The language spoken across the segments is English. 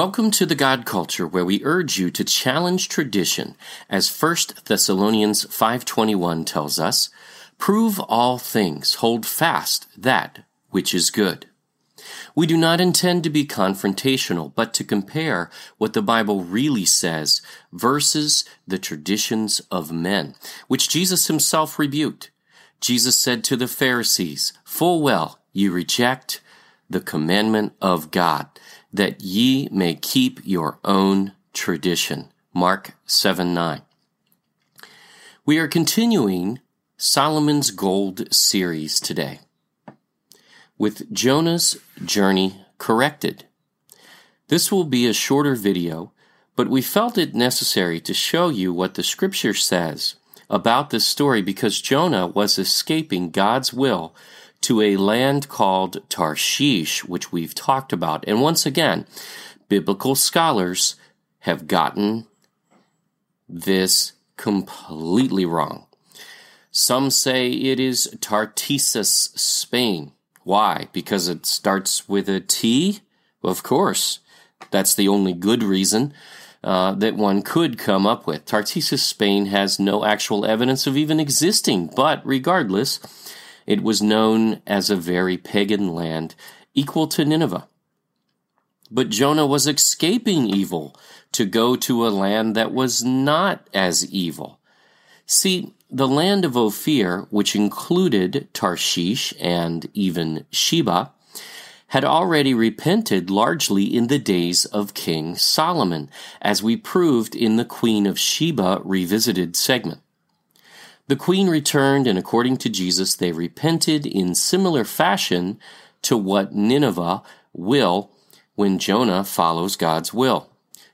Welcome to the God Culture where we urge you to challenge tradition as 1 Thessalonians 5:21 tells us, prove all things, hold fast that which is good. We do not intend to be confrontational, but to compare what the Bible really says versus the traditions of men, which Jesus himself rebuked. Jesus said to the Pharisees, Full well, ye reject the commandment of God that ye may keep your own tradition. Mark 7 9. We are continuing Solomon's Gold series today with Jonah's journey corrected. This will be a shorter video, but we felt it necessary to show you what the scripture says about this story because Jonah was escaping God's will to a land called Tarshish, which we've talked about. And once again, biblical scholars have gotten this completely wrong. Some say it is Tartessus, Spain. Why? Because it starts with a T? Of course. That's the only good reason uh, that one could come up with. Tartessus, Spain has no actual evidence of even existing, but regardless, it was known as a very pagan land, equal to Nineveh. But Jonah was escaping evil to go to a land that was not as evil. See, the land of Ophir, which included Tarshish and even Sheba, had already repented largely in the days of King Solomon, as we proved in the Queen of Sheba Revisited segment. The queen returned, and according to Jesus, they repented in similar fashion to what Nineveh will when Jonah follows God's will.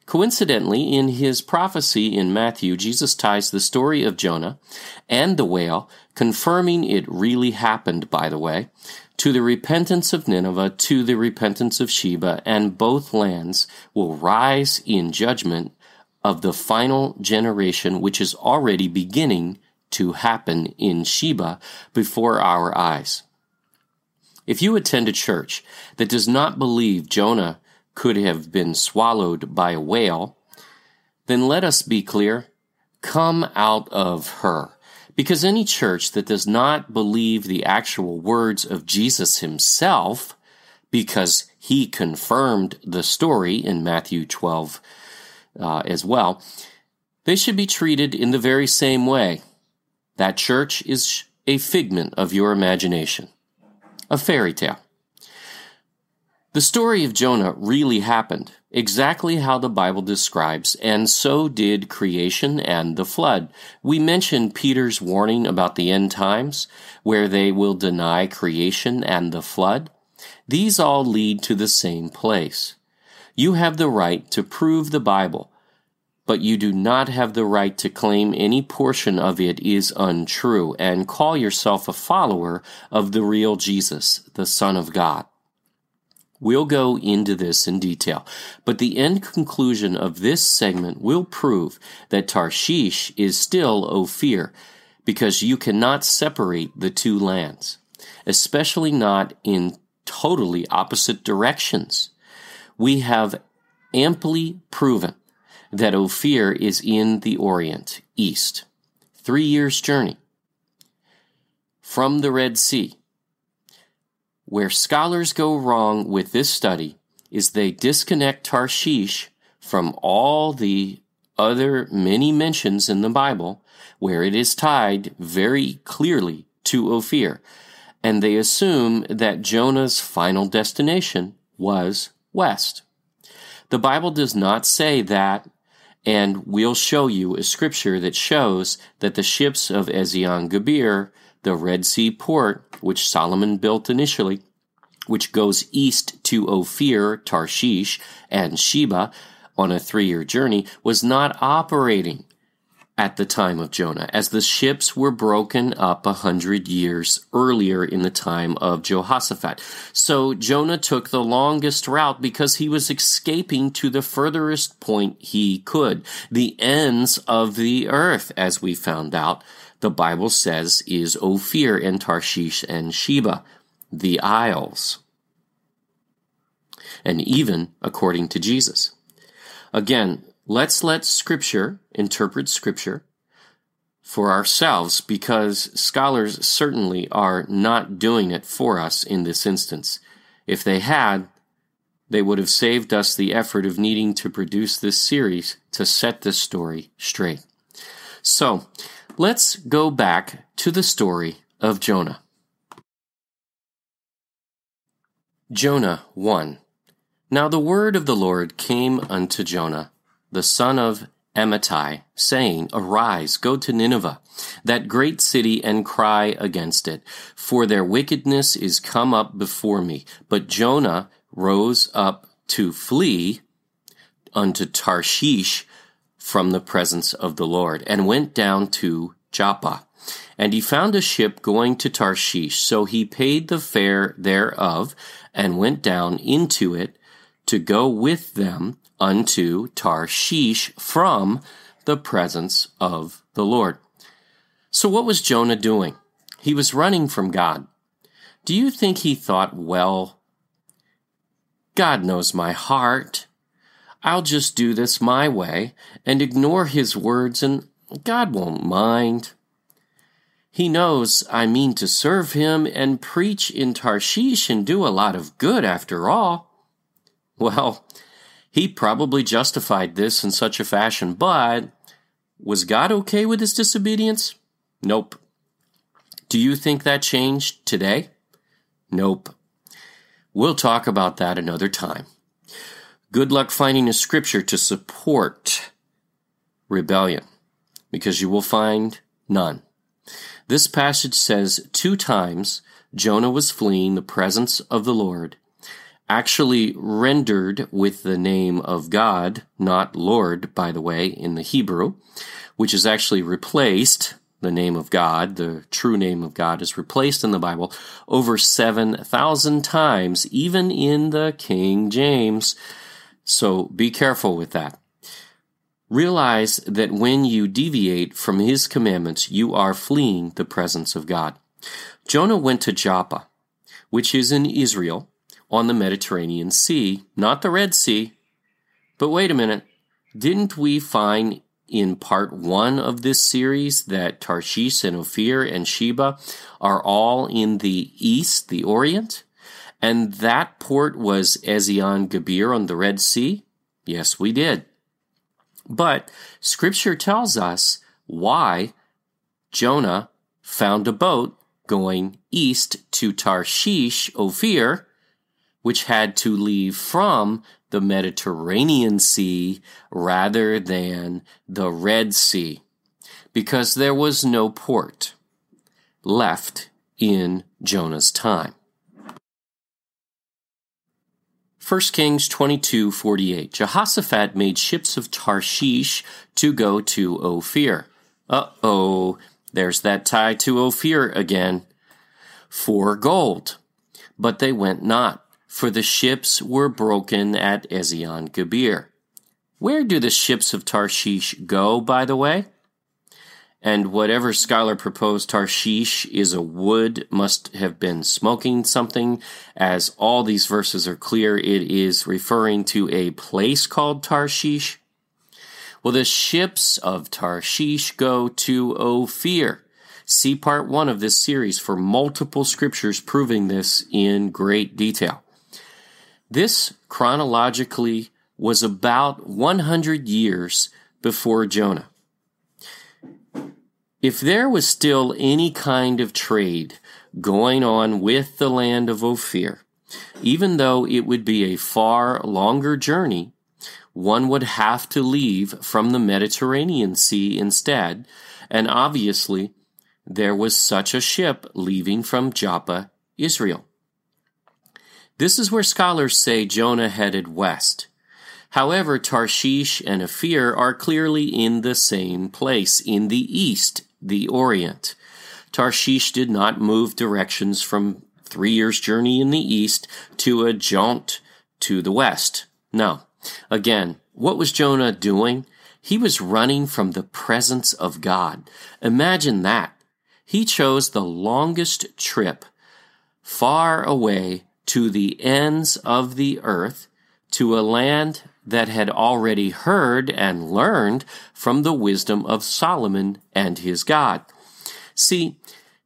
Coincidentally, in his prophecy in Matthew, Jesus ties the story of Jonah and the whale, confirming it really happened, by the way, to the repentance of Nineveh, to the repentance of Sheba, and both lands will rise in judgment of the final generation, which is already beginning to happen in Sheba before our eyes. If you attend a church that does not believe Jonah could have been swallowed by a whale, then let us be clear come out of her. Because any church that does not believe the actual words of Jesus himself, because he confirmed the story in Matthew 12 uh, as well, they should be treated in the very same way that church is a figment of your imagination, a fairy tale. The story of Jonah really happened, exactly how the Bible describes, and so did creation and the flood. We mentioned Peter's warning about the end times, where they will deny creation and the flood. These all lead to the same place. You have the right to prove the Bible but you do not have the right to claim any portion of it is untrue and call yourself a follower of the real Jesus, the Son of God. We'll go into this in detail, but the end conclusion of this segment will prove that Tarshish is still Ophir, because you cannot separate the two lands, especially not in totally opposite directions. We have amply proven that Ophir is in the Orient, east. Three years' journey from the Red Sea. Where scholars go wrong with this study is they disconnect Tarshish from all the other many mentions in the Bible where it is tied very clearly to Ophir, and they assume that Jonah's final destination was west. The Bible does not say that and we'll show you a scripture that shows that the ships of Ezion Geber, the Red Sea port, which Solomon built initially, which goes east to Ophir, Tarshish, and Sheba on a three year journey, was not operating at the time of Jonah, as the ships were broken up a hundred years earlier in the time of Jehoshaphat. So Jonah took the longest route because he was escaping to the furthest point he could. The ends of the earth, as we found out, the Bible says is Ophir and Tarshish and Sheba, the isles. and even according to Jesus. Again, let's let Scripture interpret Scripture for ourselves because scholars certainly are not doing it for us in this instance. If they had, they would have saved us the effort of needing to produce this series to set this story straight. So, let's go back to the story of Jonah. Jonah 1 Now the word of the Lord came unto Jonah, the son of Amittai, saying, Arise, go to Nineveh, that great city, and cry against it, for their wickedness is come up before me. But Jonah rose up to flee unto Tarshish from the presence of the Lord, and went down to Joppa. And he found a ship going to Tarshish, so he paid the fare thereof, and went down into it to go with them unto Tarshish from the presence of the Lord. So, what was Jonah doing? He was running from God. Do you think he thought, well, God knows my heart. I'll just do this my way and ignore his words, and God won't mind. He knows I mean to serve him and preach in Tarshish and do a lot of good after all. Well, he probably justified this in such a fashion, but was God okay with his disobedience? Nope. Do you think that changed today? Nope. We'll talk about that another time. Good luck finding a scripture to support rebellion, because you will find none. This passage says two times Jonah was fleeing the presence of the Lord actually rendered with the name of God, not Lord, by the way, in the Hebrew, which is actually replaced, the name of God, the true name of God is replaced in the Bible over 7,000 times, even in the King James. So be careful with that. Realize that when you deviate from his commandments, you are fleeing the presence of God. Jonah went to Joppa, which is in Israel, on the Mediterranean Sea, not the Red Sea. But wait a minute, didn't we find in part one of this series that Tarshish and Ophir and Sheba are all in the east, the Orient? And that port was Ezion Geber on the Red Sea? Yes, we did. But scripture tells us why Jonah found a boat going east to Tarshish, Ophir, which had to leave from the Mediterranean Sea rather than the Red Sea, because there was no port left in Jonah's time. 1 Kings 22:48 Jehoshaphat made ships of Tarshish to go to Ophir. Uh-oh, there's that tie to Ophir again. For gold. But they went not for the ships were broken at Ezion Geber. Where do the ships of Tarshish go, by the way? And whatever scholar proposed Tarshish is a wood must have been smoking something, as all these verses are clear, it is referring to a place called Tarshish. Well, the ships of Tarshish go to Ophir. See part one of this series for multiple scriptures proving this in great detail. This chronologically was about 100 years before Jonah. If there was still any kind of trade going on with the land of Ophir, even though it would be a far longer journey, one would have to leave from the Mediterranean Sea instead, and obviously there was such a ship leaving from Joppa, Israel. This is where scholars say Jonah headed west. However, Tarshish and Ophir are clearly in the same place, in the east, the Orient. Tarshish did not move directions from three years' journey in the east to a jaunt to the west. No. Again, what was Jonah doing? He was running from the presence of God. Imagine that. He chose the longest trip far away to the ends of the earth, to a land that had already heard and learned from the wisdom of Solomon and his God. See,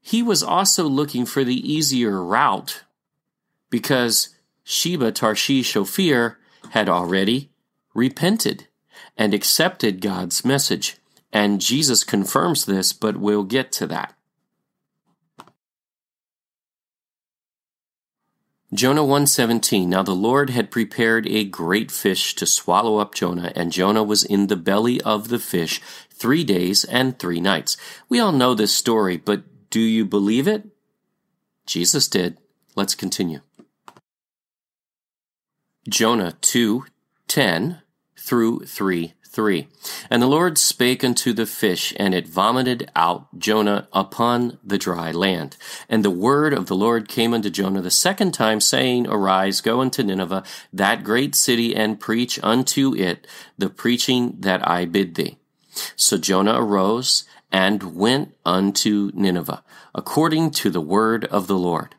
he was also looking for the easier route because Sheba Tarshish Ophir had already repented and accepted God's message. And Jesus confirms this, but we'll get to that. Jonah 1:17 Now the Lord had prepared a great fish to swallow up Jonah and Jonah was in the belly of the fish 3 days and 3 nights. We all know this story, but do you believe it? Jesus did. Let's continue. Jonah 2:10 through 3 3. And the Lord spake unto the fish, and it vomited out Jonah upon the dry land. And the word of the Lord came unto Jonah the second time, saying, Arise, go unto Nineveh, that great city, and preach unto it the preaching that I bid thee. So Jonah arose and went unto Nineveh, according to the word of the Lord.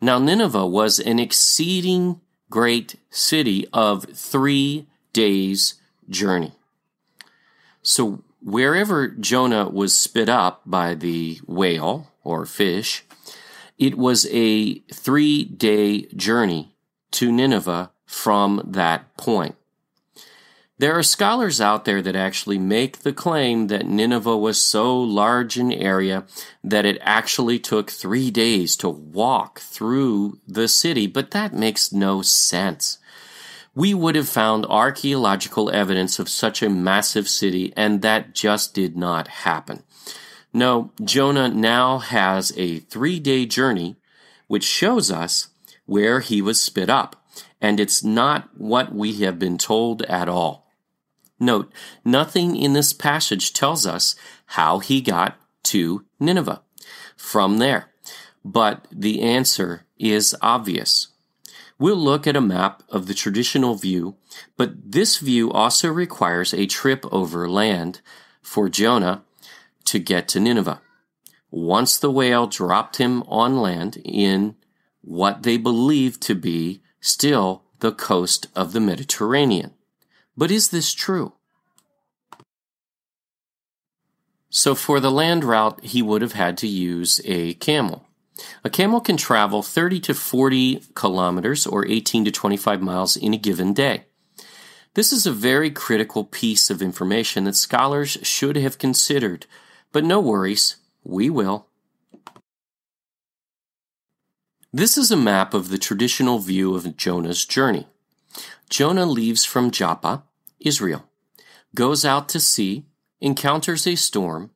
Now Nineveh was an exceeding great city of three days' journey. So wherever Jonah was spit up by the whale or fish, it was a three day journey to Nineveh from that point. There are scholars out there that actually make the claim that Nineveh was so large an area that it actually took three days to walk through the city, but that makes no sense we would have found archaeological evidence of such a massive city, and that just did not happen. No, Jonah now has a three day journey, which shows us where he was spit up, and it's not what we have been told at all. Note, nothing in this passage tells us how he got to Nineveh from there, but the answer is obvious. We'll look at a map of the traditional view, but this view also requires a trip over land for Jonah to get to Nineveh. Once the whale dropped him on land in what they believe to be still the coast of the Mediterranean. But is this true? So for the land route, he would have had to use a camel. A camel can travel 30 to 40 kilometers or 18 to 25 miles in a given day. This is a very critical piece of information that scholars should have considered, but no worries, we will. This is a map of the traditional view of Jonah's journey. Jonah leaves from Joppa, Israel, goes out to sea, encounters a storm,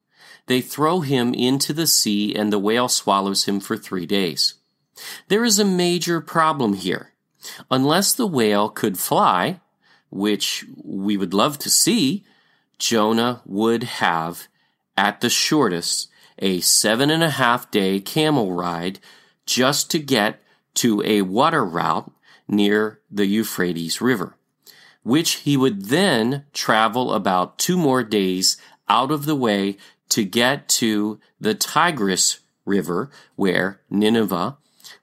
they throw him into the sea and the whale swallows him for three days. There is a major problem here. Unless the whale could fly, which we would love to see, Jonah would have, at the shortest, a seven and a half day camel ride just to get to a water route near the Euphrates River, which he would then travel about two more days out of the way to get to the Tigris River where Nineveh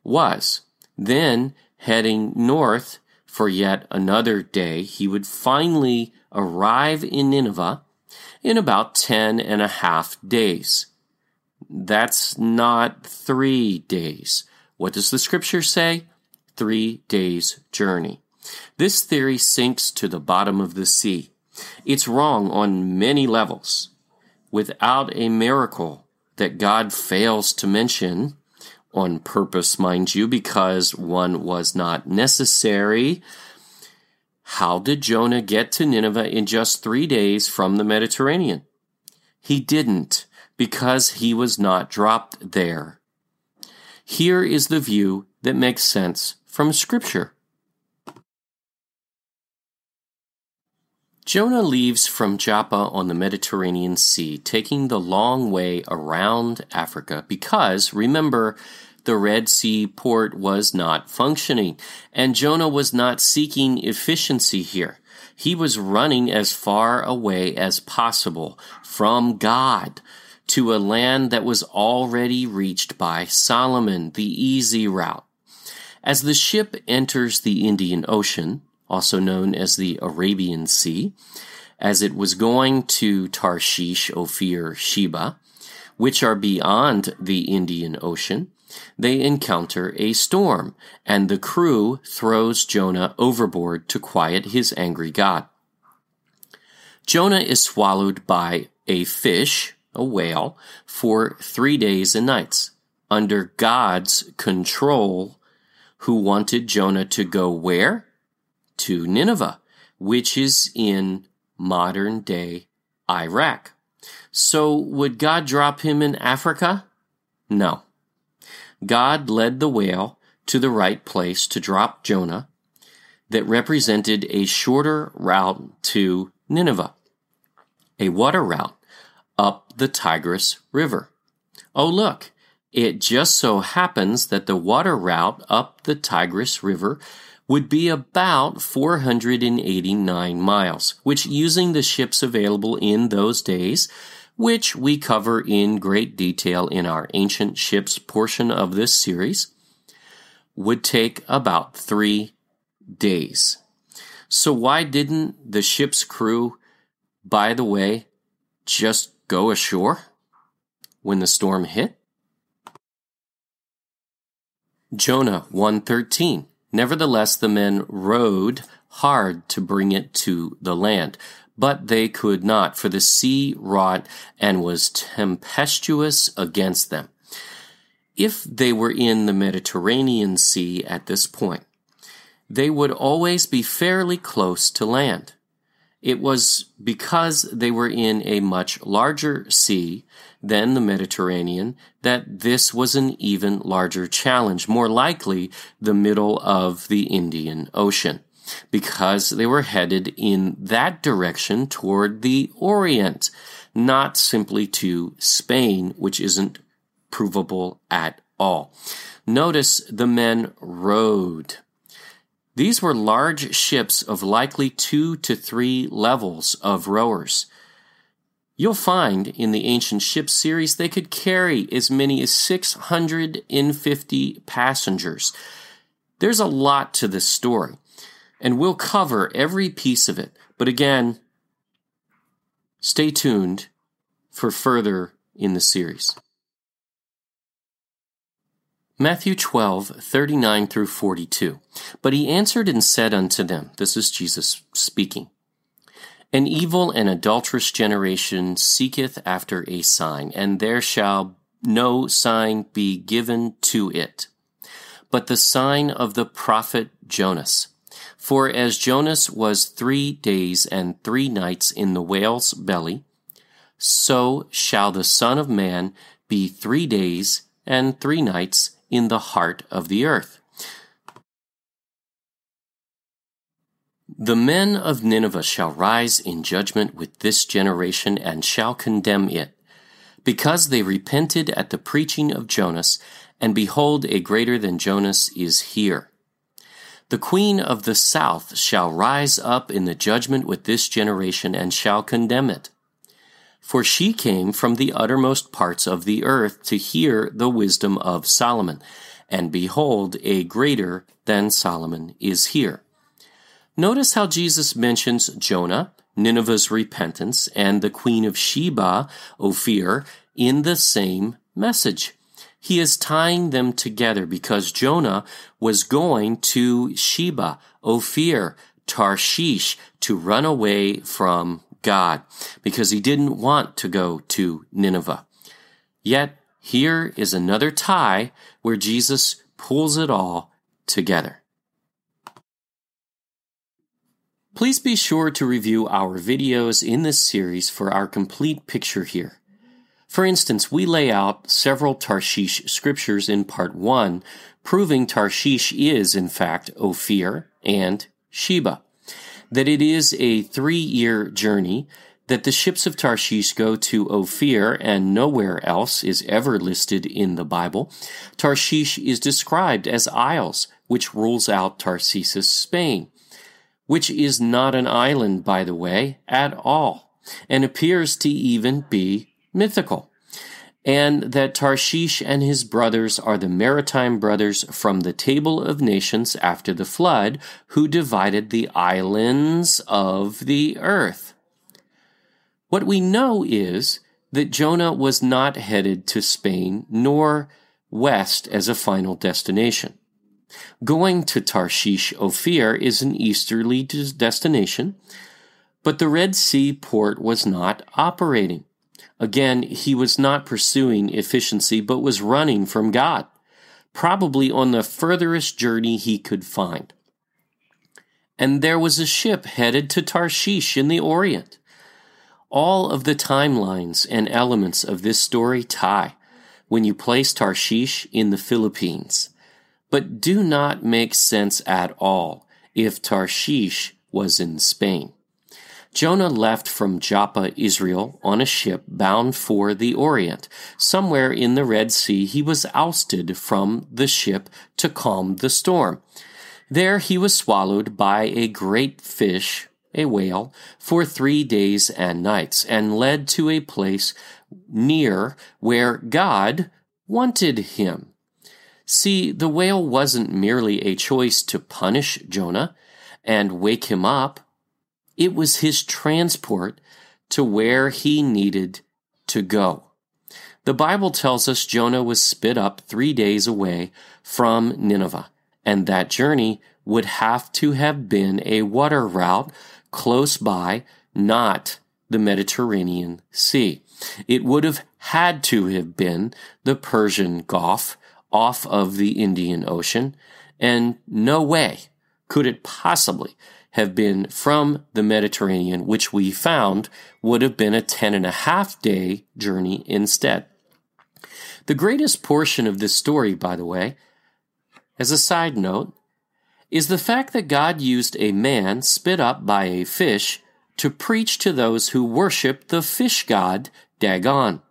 was. Then heading north for yet another day, he would finally arrive in Nineveh in about ten and a half days. That's not three days. What does the scripture say? Three days journey. This theory sinks to the bottom of the sea. It's wrong on many levels without a miracle that God fails to mention on purpose, mind you, because one was not necessary. How did Jonah get to Nineveh in just three days from the Mediterranean? He didn't, because he was not dropped there. Here is the view that makes sense from Scripture. Jonah leaves from Joppa on the Mediterranean Sea, taking the long way around Africa because, remember, the Red Sea port was not functioning, and Jonah was not seeking efficiency here. He was running as far away as possible from God to a land that was already reached by Solomon, the easy route. As the ship enters the Indian Ocean, also known as the Arabian Sea, as it was going to Tarshish, Ophir, Sheba, which are beyond the Indian Ocean, they encounter a storm, and the crew throws Jonah overboard to quiet his angry God. Jonah is swallowed by a fish, a whale, for three days and nights, under God's control, who wanted Jonah to go where? To Nineveh, which is in modern day Iraq. So would God drop him in Africa? No. God led the whale to the right place to drop Jonah that represented a shorter route to Nineveh, a water route up the Tigris River. Oh, look, it just so happens that the water route up the Tigris River would be about 489 miles, which using the ships available in those days, which we cover in great detail in our ancient ships portion of this series, would take about three days. So why didn't the ship's crew, by the way, just go ashore when the storm hit? Jonah 113 Nevertheless, the men rowed hard to bring it to the land, but they could not, for the sea wrought and was tempestuous against them. If they were in the Mediterranean Sea at this point, they would always be fairly close to land. It was because they were in a much larger sea than the Mediterranean that this was an even larger challenge, more likely the middle of the Indian Ocean, because they were headed in that direction toward the Orient, not simply to Spain, which isn't provable at all. Notice the men rowed. These were large ships of likely two to three levels of rowers. You'll find in the ancient ship series they could carry as many as 650 passengers. There's a lot to this story, and we'll cover every piece of it. But again, stay tuned for further in the series. Matthew 12, 39 through 42. But he answered and said unto them, This is Jesus speaking. An evil and adulterous generation seeketh after a sign, and there shall no sign be given to it, but the sign of the prophet Jonas. For as Jonas was three days and three nights in the whale's belly, so shall the Son of Man be three days and three nights in the heart of the earth. The men of Nineveh shall rise in judgment with this generation and shall condemn it, because they repented at the preaching of Jonas, and behold, a greater than Jonas is here. The queen of the south shall rise up in the judgment with this generation and shall condemn it. For she came from the uttermost parts of the earth to hear the wisdom of Solomon. And behold, a greater than Solomon is here. Notice how Jesus mentions Jonah, Nineveh's repentance, and the queen of Sheba, Ophir, in the same message. He is tying them together because Jonah was going to Sheba, Ophir, Tarshish to run away from God because he didn't want to go to Nineveh. Yet here is another tie where Jesus pulls it all together. Please be sure to review our videos in this series for our complete picture here. For instance, we lay out several Tarshish scriptures in part 1, proving Tarshish is, in fact, Ophir and Sheba that it is a three year journey, that the ships of Tarshish go to Ophir and nowhere else is ever listed in the Bible. Tarshish is described as Isles, which rules out Tarsus, Spain, which is not an island, by the way, at all, and appears to even be mythical. and that Tarshish and his brothers are the maritime brothers from the table of nations after the flood, who divided the islands of the earth. What we know is that Jonah was not headed to Spain nor west as a final destination. Going to Tarshish Ophir is an easterly destination, but the Red Sea port was not operating. Again, he was not pursuing efficiency, but was running from God, probably on the furthest journey he could find. And there was a ship headed to Tarshish in the Orient. All of the timelines and elements of this story tie when you place Tarshish in the Philippines, but do not make sense at all if Tarshish was in Spain. Jonah left from Joppa, Israel, on a ship bound for the Orient. Somewhere in the Red Sea, he was ousted from the ship to calm the storm. There he was swallowed by a great fish, a whale, for three days and nights, and led to a place near where God wanted him. See, the whale wasn't merely a choice to punish Jonah and wake him up it was his transport to where he needed to go. The Bible tells us Jonah was spit up three days away from Nineveh, and that journey would have to have been a water route close by, not the Mediterranean Sea. It would have had to have been the Persian Gulf off of the Indian Ocean, and no way could it possibly have been from the Mediterranean, which we found would have been a 10 and a half day journey instead. The greatest portion of this story, by the way, as a side note, is the fact that God used a man spit up by a fish to preach to those who worship the fish god Dagon.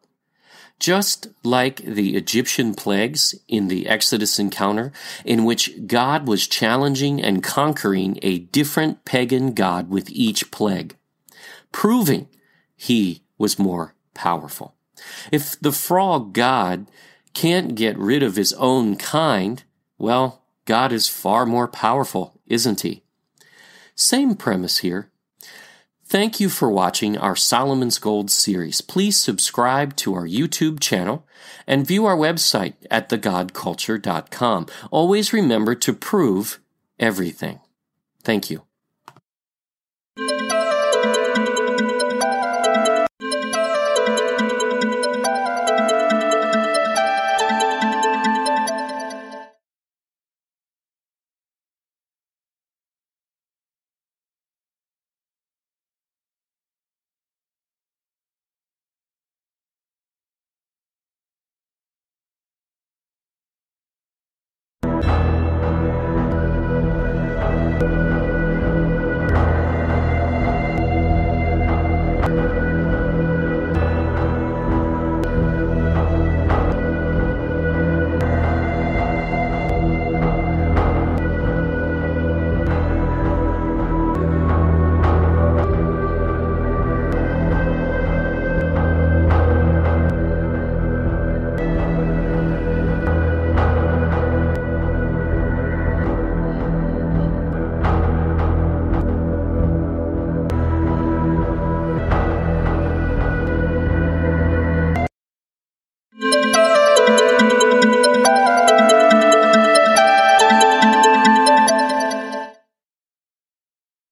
Just like the Egyptian plagues in the Exodus encounter, in which God was challenging and conquering a different pagan god with each plague, proving he was more powerful. If the frog god can't get rid of his own kind, well, God is far more powerful, isn't he? Same premise here. Thank you for watching our Solomon's Gold series. Please subscribe to our YouTube channel and view our website at thegodculture.com. Always remember to prove everything. Thank you.